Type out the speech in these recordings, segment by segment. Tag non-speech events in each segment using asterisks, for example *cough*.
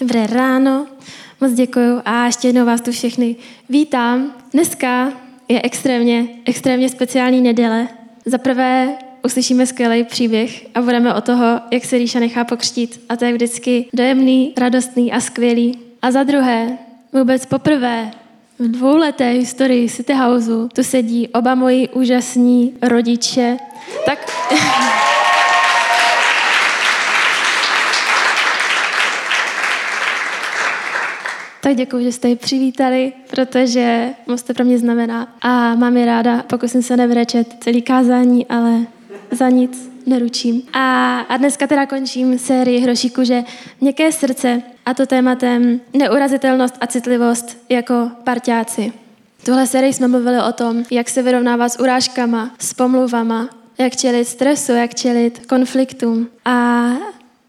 Dobré ráno, moc děkuju a ještě jednou vás tu všechny vítám. Dneska je extrémně, extrémně speciální neděle. Za prvé uslyšíme skvělý příběh a budeme o toho, jak se Ríša nechá pokřtít. A to je vždycky dojemný, radostný a skvělý. A za druhé, vůbec poprvé v dvouleté historii City Houseu tu sedí oba moji úžasní rodiče. Tak... *laughs* Tak děkuji, že jste ji přivítali, protože moc to pro mě znamená. A mám je ráda, pokusím se nevrečet celý kázání, ale za nic neručím. A, a dneska teda končím sérii Hrošíku, že měkké srdce a to tématem neurazitelnost a citlivost jako parťáci. Tuhle sérii jsme mluvili o tom, jak se vyrovnávat s urážkama, s pomluvama, jak čelit stresu, jak čelit konfliktům. A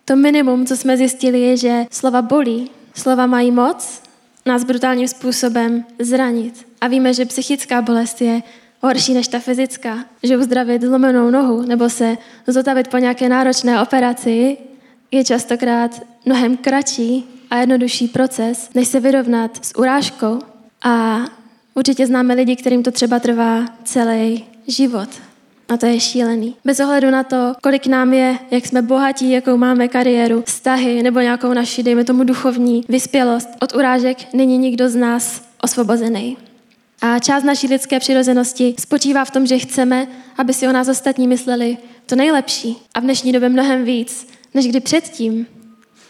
to minimum, co jsme zjistili, je, že slova bolí, slova mají moc nás brutálním způsobem zranit. A víme, že psychická bolest je horší než ta fyzická. Že uzdravit zlomenou nohu nebo se zotavit po nějaké náročné operaci je častokrát mnohem kratší a jednodušší proces, než se vyrovnat s urážkou. A určitě známe lidi, kterým to třeba trvá celý život. A to je šílený. Bez ohledu na to, kolik nám je, jak jsme bohatí, jakou máme kariéru, vztahy nebo nějakou naši, dejme tomu, duchovní vyspělost, od urážek není nikdo z nás osvobozený. A část naší lidské přirozenosti spočívá v tom, že chceme, aby si o nás ostatní mysleli to nejlepší. A v dnešní době mnohem víc, než kdy předtím.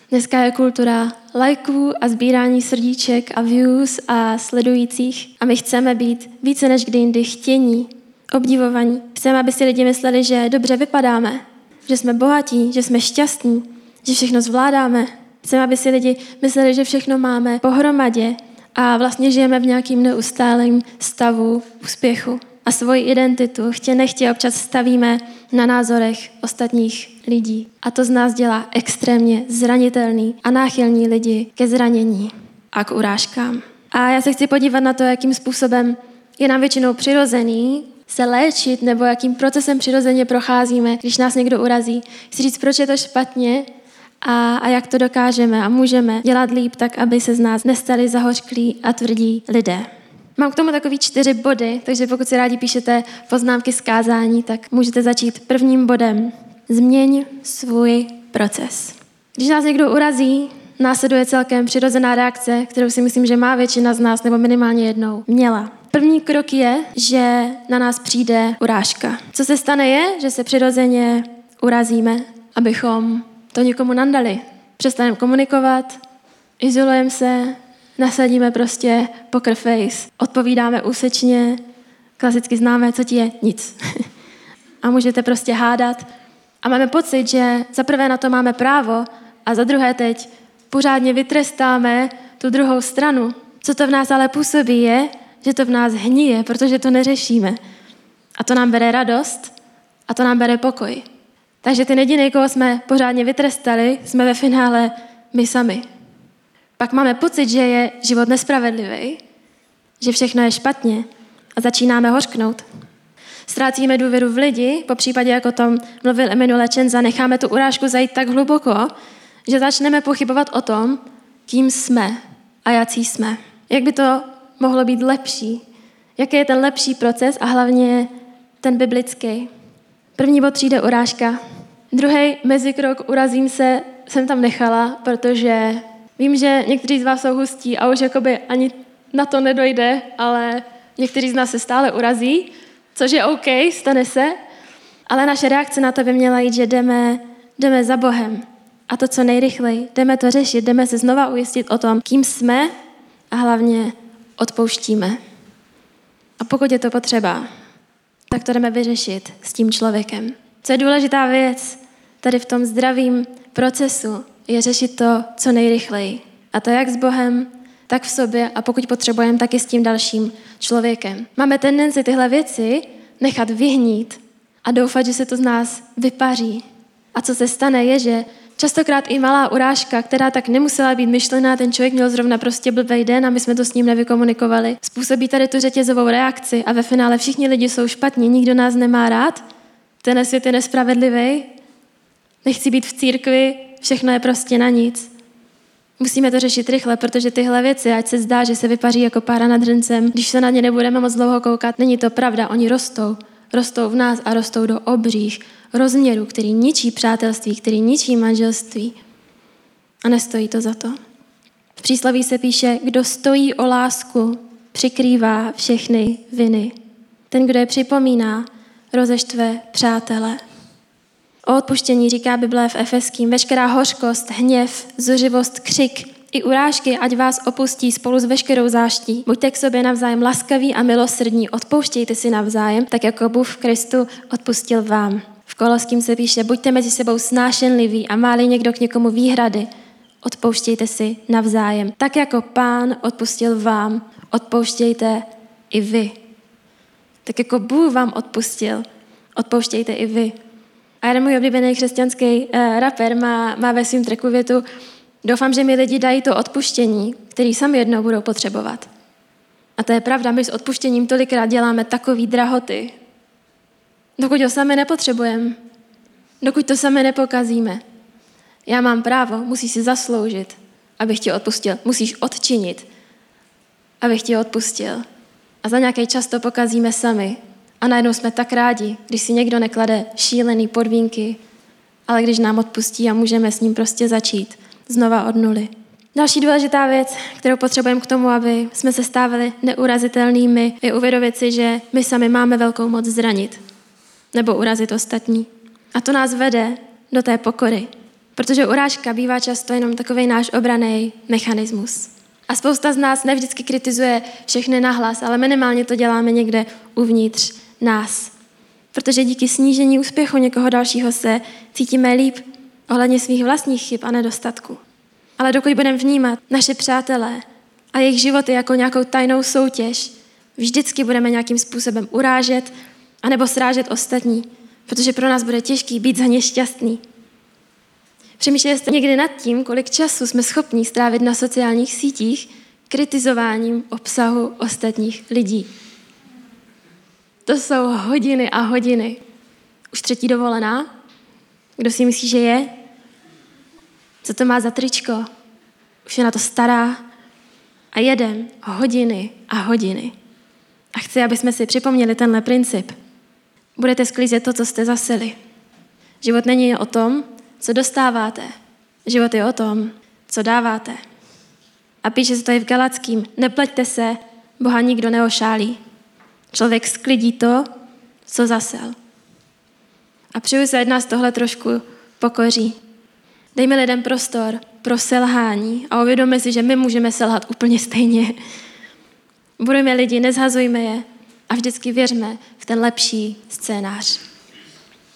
Dneska je kultura lajků a sbírání srdíček a views a sledujících. A my chceme být více než kdy jindy chtění, obdivovaní. Chceme, aby si lidi mysleli, že dobře vypadáme, že jsme bohatí, že jsme šťastní, že všechno zvládáme. Chceme, aby si lidi mysleli, že všechno máme pohromadě a vlastně žijeme v nějakým neustálém stavu úspěchu. A svoji identitu chtě nechtě občas stavíme na názorech ostatních lidí. A to z nás dělá extrémně zranitelný a náchylní lidi ke zranění a k urážkám. A já se chci podívat na to, jakým způsobem je nám většinou přirozený se léčit, nebo jakým procesem přirozeně procházíme, když nás někdo urazí. Chci říct, proč je to špatně a, a jak to dokážeme a můžeme dělat líp, tak aby se z nás nestali zahořklí a tvrdí lidé. Mám k tomu takový čtyři body, takže pokud si rádi píšete poznámky z kázání, tak můžete začít prvním bodem. Změň svůj proces. Když nás někdo urazí, následuje celkem přirozená reakce, kterou si myslím, že má většina z nás, nebo minimálně jednou, měla. První krok je, že na nás přijde urážka. Co se stane je, že se přirozeně urazíme, abychom to někomu nandali. Přestaneme komunikovat, izolujeme se, nasadíme prostě poker face, odpovídáme úsečně, klasicky známe, co ti je, nic. *laughs* a můžete prostě hádat. A máme pocit, že za prvé na to máme právo a za druhé teď pořádně vytrestáme tu druhou stranu. Co to v nás ale působí je, že to v nás hníje, protože to neřešíme. A to nám bere radost a to nám bere pokoj. Takže ty jediný, koho jsme pořádně vytrestali, jsme ve finále my sami. Pak máme pocit, že je život nespravedlivý, že všechno je špatně a začínáme hořknout. Ztrácíme důvěru v lidi, po případě, jako tom mluvil Emanuel Čenza, necháme tu urážku zajít tak hluboko, že začneme pochybovat o tom, kým jsme a jací jsme. Jak by to mohlo být lepší? Jaký je ten lepší proces a hlavně ten biblický? První bod přijde urážka. Druhý mezikrok urazím se jsem tam nechala, protože vím, že někteří z vás jsou hustí a už jakoby ani na to nedojde, ale někteří z nás se stále urazí, což je OK, stane se, ale naše reakce na to by měla jít, že jdeme, jdeme za Bohem. A to co nejrychleji. Jdeme to řešit, jdeme se znova ujistit o tom, kým jsme a hlavně odpouštíme. A pokud je to potřeba, tak to jdeme vyřešit s tím člověkem. Co je důležitá věc tady v tom zdravým procesu, je řešit to co nejrychleji. A to jak s Bohem, tak v sobě a pokud potřebujeme, tak i s tím dalším člověkem. Máme tendenci tyhle věci nechat vyhnít a doufat, že se to z nás vypaří. A co se stane, je, že Častokrát i malá urážka, která tak nemusela být myšlená, ten člověk měl zrovna prostě blbý den a my jsme to s ním nevykomunikovali. Způsobí tady tu řetězovou reakci a ve finále všichni lidi jsou špatní, nikdo nás nemá rád, ten svět je nespravedlivý, nechci být v církvi, všechno je prostě na nic. Musíme to řešit rychle, protože tyhle věci, ať se zdá, že se vypaří jako pára nad hrncem, když se na ně nebudeme moc dlouho koukat, není to pravda, oni rostou. Rostou v nás a rostou do obřích rozměrů, který ničí přátelství, který ničí manželství. A nestojí to za to. V přísloví se píše, kdo stojí o lásku, přikrývá všechny viny. Ten, kdo je připomíná, rozeštve přátele. O odpuštění říká Bible v Efeským, veškerá hořkost, hněv, zuřivost, křik i urážky, ať vás opustí spolu s veškerou záští. Buďte k sobě navzájem laskaví a milosrdní, odpouštějte si navzájem, tak jako Bůh v Kristu odpustil vám. V Koloským se píše, buďte mezi sebou snášenliví a máli někdo k někomu výhrady, odpouštějte si navzájem. Tak jako pán odpustil vám, odpouštějte i vy. Tak jako Bůh vám odpustil, odpouštějte i vy. A jeden můj oblíbený křesťanský uh, rapper má, má ve svém treku větu Doufám, že mi lidi dají to odpuštění, který sami jednou budou potřebovat. A to je pravda, my s odpuštěním tolikrát děláme takový drahoty, dokud ho sami nepotřebujeme, dokud to sami nepokazíme. Já mám právo, musíš si zasloužit, abych ti odpustil. Musíš odčinit, abych ti odpustil. A za nějaký čas to pokazíme sami. A najednou jsme tak rádi, když si někdo neklade šílený podmínky, ale když nám odpustí a můžeme s ním prostě začít znova od nuly. Další důležitá věc, kterou potřebujeme k tomu, aby jsme se stávali neurazitelnými, je uvědomit si, že my sami máme velkou moc zranit nebo urazit ostatní. A to nás vede do té pokory, protože urážka bývá často jenom takový náš obraný mechanismus. A spousta z nás nevždycky kritizuje všechny nahlas, ale minimálně to děláme někde uvnitř nás. Protože díky snížení úspěchu někoho dalšího se cítíme líp ohledně svých vlastních chyb a nedostatků. Ale dokud budeme vnímat naše přátelé a jejich životy jako nějakou tajnou soutěž, vždycky budeme nějakým způsobem urážet anebo srážet ostatní, protože pro nás bude těžký být za ně šťastný. Přemýšleli jste někdy nad tím, kolik času jsme schopni strávit na sociálních sítích kritizováním obsahu ostatních lidí. To jsou hodiny a hodiny. Už třetí dovolená? Kdo si myslí, že je? Co to má za tričko? Už je na to stará. A jedem hodiny a hodiny. A chci, aby jsme si připomněli tenhle princip. Budete sklízet to, co jste zasili. Život není o tom, co dostáváte. Život je o tom, co dáváte. A píše se to i v Galackým. Nepleťte se, Boha nikdo neošálí. Člověk sklidí to, co zasel. A přeju se jedna z tohle trošku pokoří. Dejme lidem prostor pro selhání a uvědomme si, že my můžeme selhat úplně stejně. Budeme lidi, nezhazujme je a vždycky věřme v ten lepší scénář.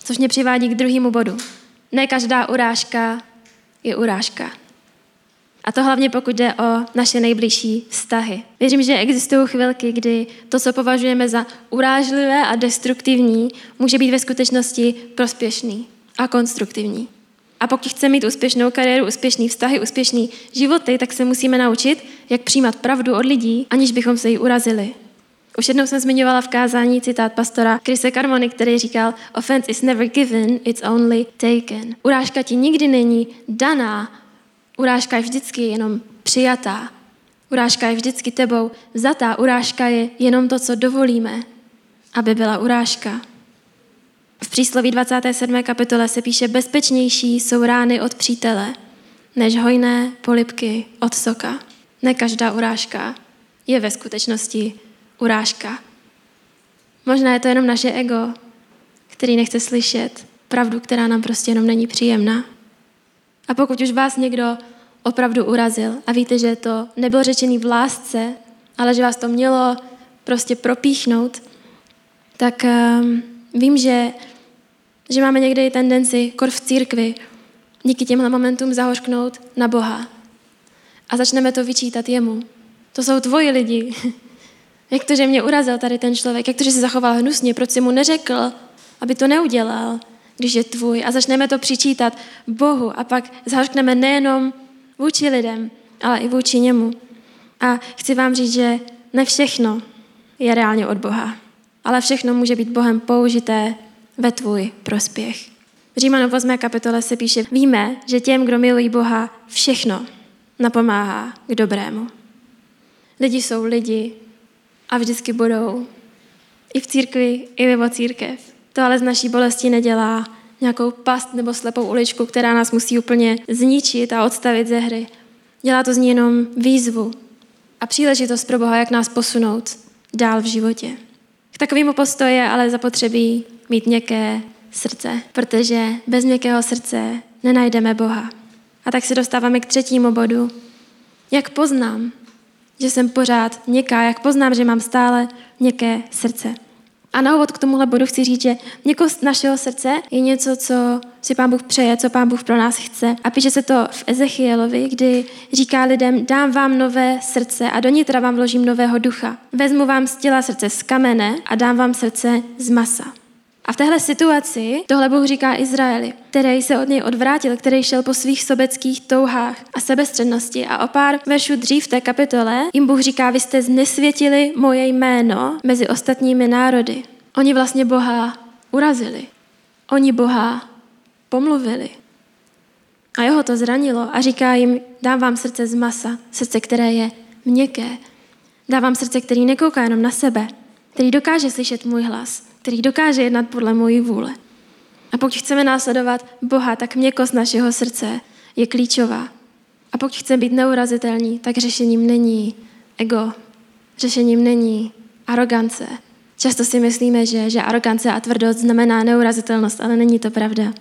Což mě přivádí k druhému bodu. Ne každá urážka je urážka. A to hlavně pokud jde o naše nejbližší vztahy. Věřím, že existují chvilky, kdy to, co považujeme za urážlivé a destruktivní, může být ve skutečnosti prospěšný a konstruktivní. A pokud chceme mít úspěšnou kariéru, úspěšný vztahy, úspěšný životy, tak se musíme naučit, jak přijímat pravdu od lidí, aniž bychom se jí urazili. Už jednou jsem zmiňovala v kázání citát pastora Krise Carmony, který říkal Offense is never given, it's only taken. Urážka ti nikdy není daná, urážka je vždycky jenom přijatá. Urážka je vždycky tebou vzatá. Urážka je jenom to, co dovolíme, aby byla urážka. V přísloví 27. kapitole se píše, bezpečnější jsou rány od přítele, než hojné polipky od soka. Ne každá urážka je ve skutečnosti urážka. Možná je to jenom naše ego, který nechce slyšet pravdu, která nám prostě jenom není příjemná. A pokud už vás někdo opravdu urazil a víte, že to nebylo řečený v lásce, ale že vás to mělo prostě propíchnout, tak um, vím, že, že máme někdy tendenci, kor v církvi, díky těmhle momentům zahořknout na Boha. A začneme to vyčítat jemu. To jsou tvoji lidi. *laughs* Jak to, že mě urazil tady ten člověk? Jak to, že se zachoval hnusně? Proč si mu neřekl, aby to neudělal, když je tvůj? A začneme to přičítat Bohu a pak zahořkneme nejenom vůči lidem, ale i vůči němu. A chci vám říct, že ne všechno je reálně od Boha, ale všechno může být Bohem použité ve tvůj prospěch. V Římanu 8. kapitole se píše, víme, že těm, kdo milují Boha, všechno napomáhá k dobrému. Lidi jsou lidi a vždycky budou. I v církvi, i mimo církev. To ale z naší bolesti nedělá nějakou past nebo slepou uličku, která nás musí úplně zničit a odstavit ze hry. Dělá to z ní jenom výzvu a příležitost pro Boha, jak nás posunout dál v životě. K takovému postoji ale zapotřebí mít měkké srdce, protože bez měkkého srdce nenajdeme Boha. A tak se dostáváme k třetímu bodu. Jak poznám, že jsem pořád měkká, jak poznám, že mám stále měkké srdce. A na úvod k tomuhle bodu chci říct, že měkost našeho srdce je něco, co si Pán Bůh přeje, co Pán Bůh pro nás chce. A píše se to v Ezechielovi, kdy říká lidem, dám vám nové srdce a do nitra vám vložím nového ducha. Vezmu vám z těla srdce z kamene a dám vám srdce z masa. A v téhle situaci tohle Bůh říká Izraeli, který se od něj odvrátil, který šel po svých sobeckých touhách a sebestřednosti. A o pár veršů dřív v té kapitole jim Bůh říká, vy jste znesvětili moje jméno mezi ostatními národy. Oni vlastně Boha urazili. Oni Boha pomluvili. A jeho to zranilo a říká jim, dám vám srdce z masa, srdce, které je měkké. Dávám srdce, který nekouká jenom na sebe, který dokáže slyšet můj hlas, který dokáže jednat podle mojí vůle. A pokud chceme následovat Boha, tak měkost našeho srdce je klíčová. A pokud chceme být neurazitelní, tak řešením není ego, řešením není arogance. Často si myslíme, že, že arogance a tvrdost znamená neurazitelnost, ale není to pravda.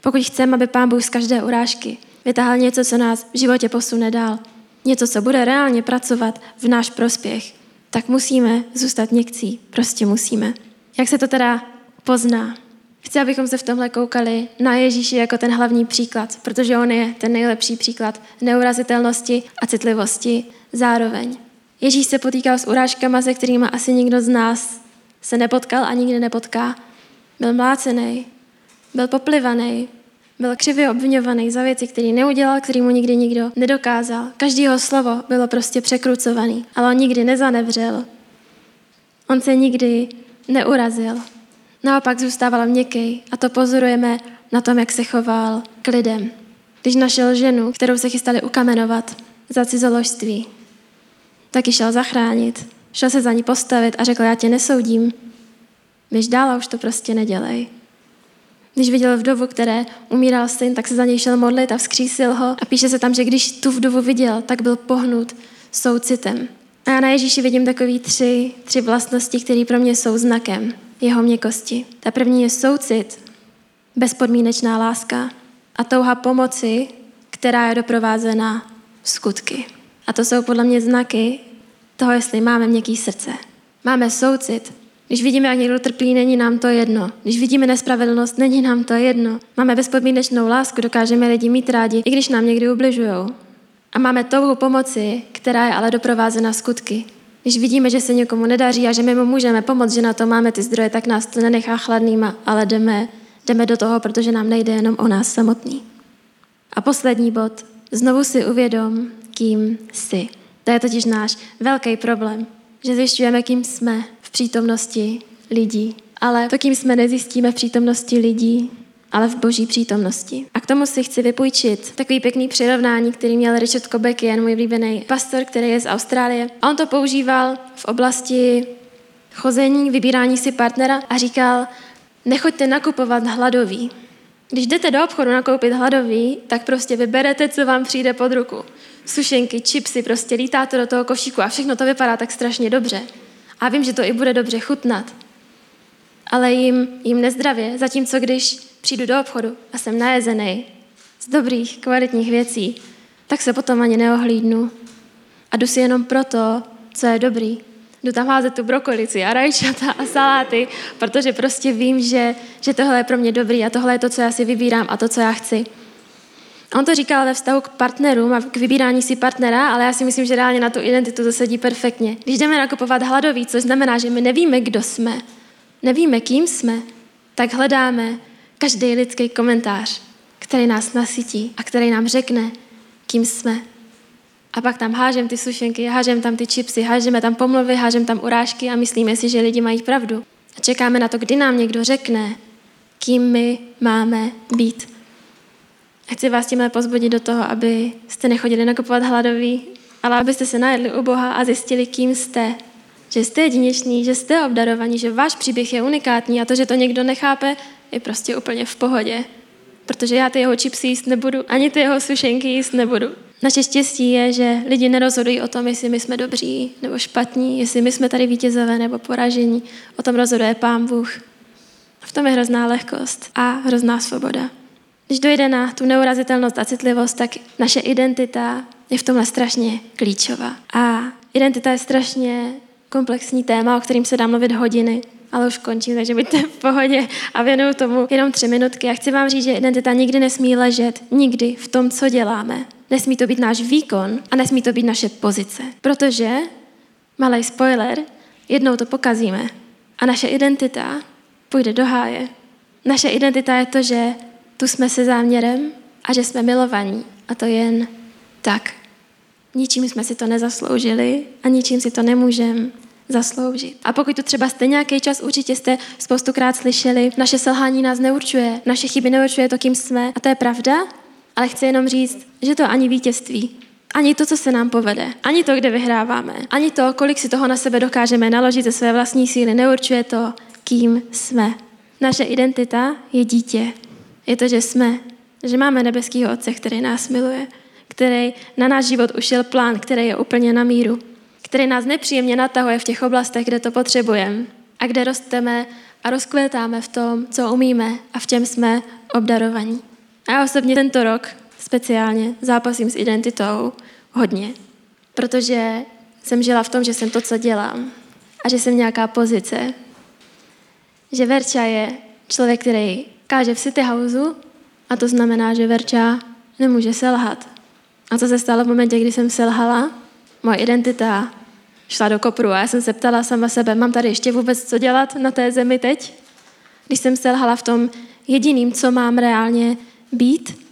Pokud chceme, aby Pán Bůh z každé urážky vytáhl něco, co nás v životě posune dál, něco, co bude reálně pracovat v náš prospěch, tak musíme zůstat někcí. Prostě musíme. Jak se to teda pozná? Chci, abychom se v tomhle koukali na Ježíši jako ten hlavní příklad, protože on je ten nejlepší příklad neurazitelnosti a citlivosti zároveň. Ježíš se potýkal s urážkama, se kterými asi nikdo z nás se nepotkal a nikdy nepotká. Byl mlácený, byl poplivaný, byl křivě obvinovaný za věci, které neudělal, který mu nikdy nikdo nedokázal. Každý jeho slovo bylo prostě překrucovaný, ale on nikdy nezanevřel. On se nikdy neurazil. Naopak zůstával měkký a to pozorujeme na tom, jak se choval k lidem. Když našel ženu, kterou se chystali ukamenovat za cizoložství, tak ji šel zachránit. Šel se za ní postavit a řekl, já tě nesoudím. Běž dál a už to prostě nedělej. Když viděl vdovu, které umíral syn, tak se za něj šel modlit a vzkřísil ho. A píše se tam, že když tu vdovu viděl, tak byl pohnut soucitem. A já na Ježíši vidím takové tři, tři vlastnosti, které pro mě jsou znakem jeho měkosti. Ta první je soucit, bezpodmínečná láska a touha pomoci, která je doprovázena skutky. A to jsou podle mě znaky toho, jestli máme měkký srdce. Máme soucit. Když vidíme, jak někdo trpí, není nám to jedno. Když vidíme nespravedlnost, není nám to jedno. Máme bezpodmínečnou lásku, dokážeme lidi mít rádi, i když nám někdy ubližují. A máme touhu pomoci, která je ale doprovázena skutky. Když vidíme, že se někomu nedaří a že my mu můžeme pomoct, že na to máme ty zdroje, tak nás to nenechá chladnýma, ale jdeme, jdeme do toho, protože nám nejde jenom o nás samotný. A poslední bod. Znovu si uvědom, kým jsi. To je totiž náš velký problém, že zjišťujeme, kým jsme v přítomnosti lidí. Ale to, kým jsme, nezjistíme v přítomnosti lidí, ale v boží přítomnosti. A k tomu si chci vypůjčit takový pěkný přirovnání, který měl Richard jen můj oblíbený pastor, který je z Austrálie. A on to používal v oblasti chození, vybírání si partnera a říkal, nechoďte nakupovat hladový. Když jdete do obchodu nakoupit hladový, tak prostě vyberete, co vám přijde pod ruku. Sušenky, čipsy, prostě lítá to do toho košíku a všechno to vypadá tak strašně dobře. A vím, že to i bude dobře chutnat. Ale jim, jim nezdravě, zatímco když přijdu do obchodu a jsem najezený z dobrých, kvalitních věcí, tak se potom ani neohlídnu. A jdu si jenom proto, co je dobrý. Jdu tam házet tu brokolici a rajčata a saláty, protože prostě vím, že, že tohle je pro mě dobrý a tohle je to, co já si vybírám a to, co já chci. A on to říkal ve vztahu k partnerům a k vybírání si partnera, ale já si myslím, že reálně na tu identitu to sedí perfektně. Když jdeme nakupovat hladový, což znamená, že my nevíme, kdo jsme, nevíme, kým jsme, tak hledáme každý lidský komentář, který nás nasytí a který nám řekne, kým jsme. A pak tam hážem ty sušenky, hážem tam ty čipsy, hážeme tam pomluvy, hážem tam urážky a myslíme si, že lidi mají pravdu. A čekáme na to, kdy nám někdo řekne, kým my máme být. Chci vás tímhle pozbudit do toho, aby jste nechodili nakupovat hladový, ale abyste se najedli u Boha a zjistili, kým jste. Že jste jedinečný, že jste obdarovaní, že váš příběh je unikátní a to, že to někdo nechápe, je prostě úplně v pohodě. Protože já ty jeho čipsy jíst nebudu, ani ty jeho sušenky jíst nebudu. Naše štěstí je, že lidi nerozhodují o tom, jestli my jsme dobří nebo špatní, jestli my jsme tady vítězové nebo poražení. O tom rozhoduje Pán Bůh. V tom je hrozná lehkost a hrozná svoboda. Když dojde na tu neurazitelnost a citlivost, tak naše identita je v tomhle strašně klíčová. A identita je strašně komplexní téma, o kterým se dá mluvit hodiny, ale už končím, takže buďte v pohodě a věnuju tomu jenom tři minutky. A chci vám říct, že identita nikdy nesmí ležet, nikdy v tom, co děláme. Nesmí to být náš výkon a nesmí to být naše pozice. Protože, malý spoiler, jednou to pokazíme a naše identita půjde do háje. Naše identita je to, že tu jsme se záměrem a že jsme milovaní. A to jen tak. Ničím jsme si to nezasloužili a ničím si to nemůžeme zasloužit. A pokud tu třeba jste nějaký čas, určitě jste spoustukrát slyšeli, naše selhání nás neurčuje, naše chyby neurčuje to, kým jsme. A to je pravda, ale chci jenom říct, že to ani vítězství, ani to, co se nám povede, ani to, kde vyhráváme, ani to, kolik si toho na sebe dokážeme naložit ze své vlastní síly, neurčuje to, kým jsme. Naše identita je dítě. Je to, že jsme, že máme nebeskýho Otce, který nás miluje, který na náš život ušel plán, který je úplně na míru, který nás nepříjemně natahuje v těch oblastech, kde to potřebujeme a kde rosteme a rozkvétáme v tom, co umíme a v čem jsme obdarovaní. A já osobně tento rok speciálně zápasím s identitou hodně, protože jsem žila v tom, že jsem to, co dělám a že jsem nějaká pozice. Že Verča je člověk, který káže v City Houseu a to znamená, že Verča nemůže selhat. A co se stalo v momentě, kdy jsem selhala? Moje identita šla do kopru a já jsem se ptala sama sebe, mám tady ještě vůbec co dělat na té zemi teď? Když jsem selhala v tom jediným, co mám reálně být.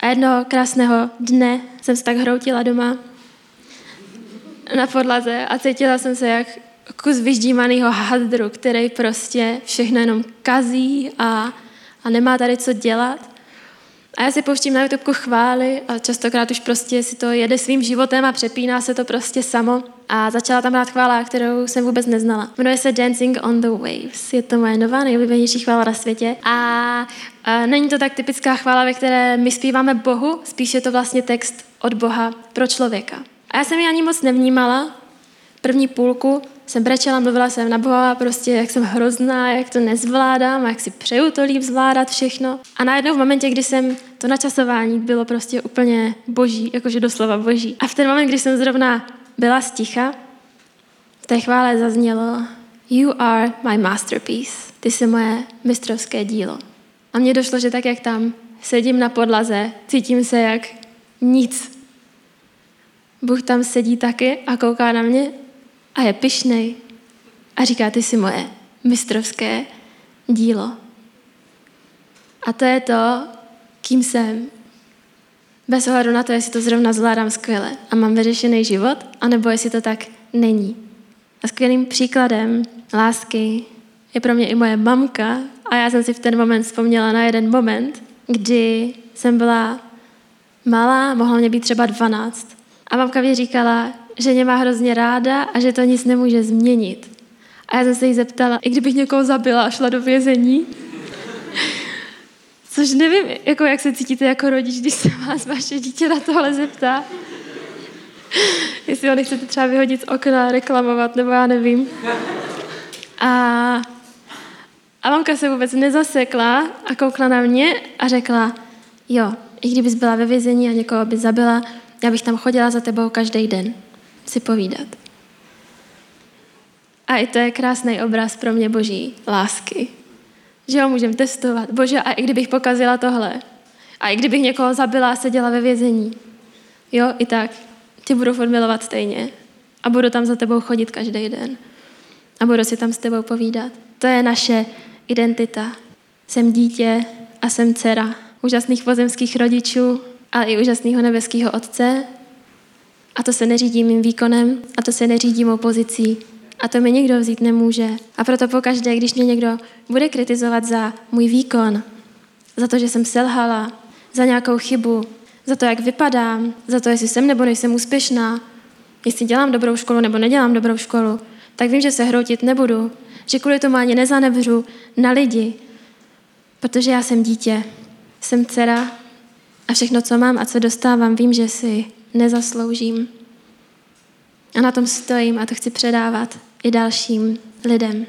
A jednoho krásného dne jsem se tak hroutila doma na podlaze a cítila jsem se jak kus vyždímaného hadru, který prostě všechno jenom kazí a, a nemá tady co dělat. A já si pouštím na YouTube chvály a častokrát už prostě si to jede svým životem a přepíná se to prostě samo. A začala tam hrát chvála, kterou jsem vůbec neznala. Jmenuje se Dancing on the Waves. Je to moje nová nejoblíbenější chvála na světě. A, a není to tak typická chvála, ve které my zpíváme Bohu, spíš je to vlastně text od Boha pro člověka. A já jsem ji ani moc nevnímala. První půlku jsem brečela, mluvila jsem na Boha, prostě jak jsem hrozná, jak to nezvládám, jak si přeju to líp zvládat všechno. A najednou v momentě, kdy jsem to načasování bylo prostě úplně boží, jakože doslova boží. A v ten moment, kdy jsem zrovna byla sticha, v té chvále zaznělo You are my masterpiece. Ty jsi moje mistrovské dílo. A mně došlo, že tak, jak tam sedím na podlaze, cítím se jak nic. Bůh tam sedí taky a kouká na mě a je pyšnej a říká, ty jsi moje mistrovské dílo. A to je to, kým jsem. Bez ohledu na to, jestli to zrovna zvládám skvěle a mám vyřešený život, anebo jestli to tak není. A skvělým příkladem lásky je pro mě i moje mamka a já jsem si v ten moment vzpomněla na jeden moment, kdy jsem byla malá, mohla mě být třeba 12. A mamka mi říkala, že mě má hrozně ráda a že to nic nemůže změnit. A já jsem se jí zeptala, i kdybych někoho zabila a šla do vězení, *laughs* což nevím, jako jak se cítíte jako rodič, když se vás vaše dítě na tohle zeptá. Jestli ho nechcete třeba vyhodit z okna, reklamovat, nebo já nevím. A, a mamka se vůbec nezasekla a koukla na mě a řekla, jo, i kdybys byla ve vězení a někoho by zabila, já bych tam chodila za tebou každý den si povídat. A i to je krásný obraz pro mě boží lásky. Že ho můžeme testovat. Bože, a i kdybych pokazila tohle, a i kdybych někoho zabila a seděla ve vězení, jo, i tak, tě budu formulovat stejně. A budu tam za tebou chodit každý den. A budu si tam s tebou povídat. To je naše identita. Jsem dítě a jsem dcera úžasných pozemských rodičů, ale i úžasného nebeského otce, a to se neřídí mým výkonem a to se neřídí mou pozicí. A to mi nikdo vzít nemůže. A proto pokaždé, když mě někdo bude kritizovat za můj výkon, za to, že jsem selhala, za nějakou chybu, za to, jak vypadám, za to, jestli jsem nebo nejsem úspěšná, jestli dělám dobrou školu nebo nedělám dobrou školu, tak vím, že se hroutit nebudu, že kvůli tomu ani nezanevřu na lidi, protože já jsem dítě, jsem dcera a všechno, co mám a co dostávám, vím, že si nezasloužím. A na tom stojím a to chci předávat i dalším lidem.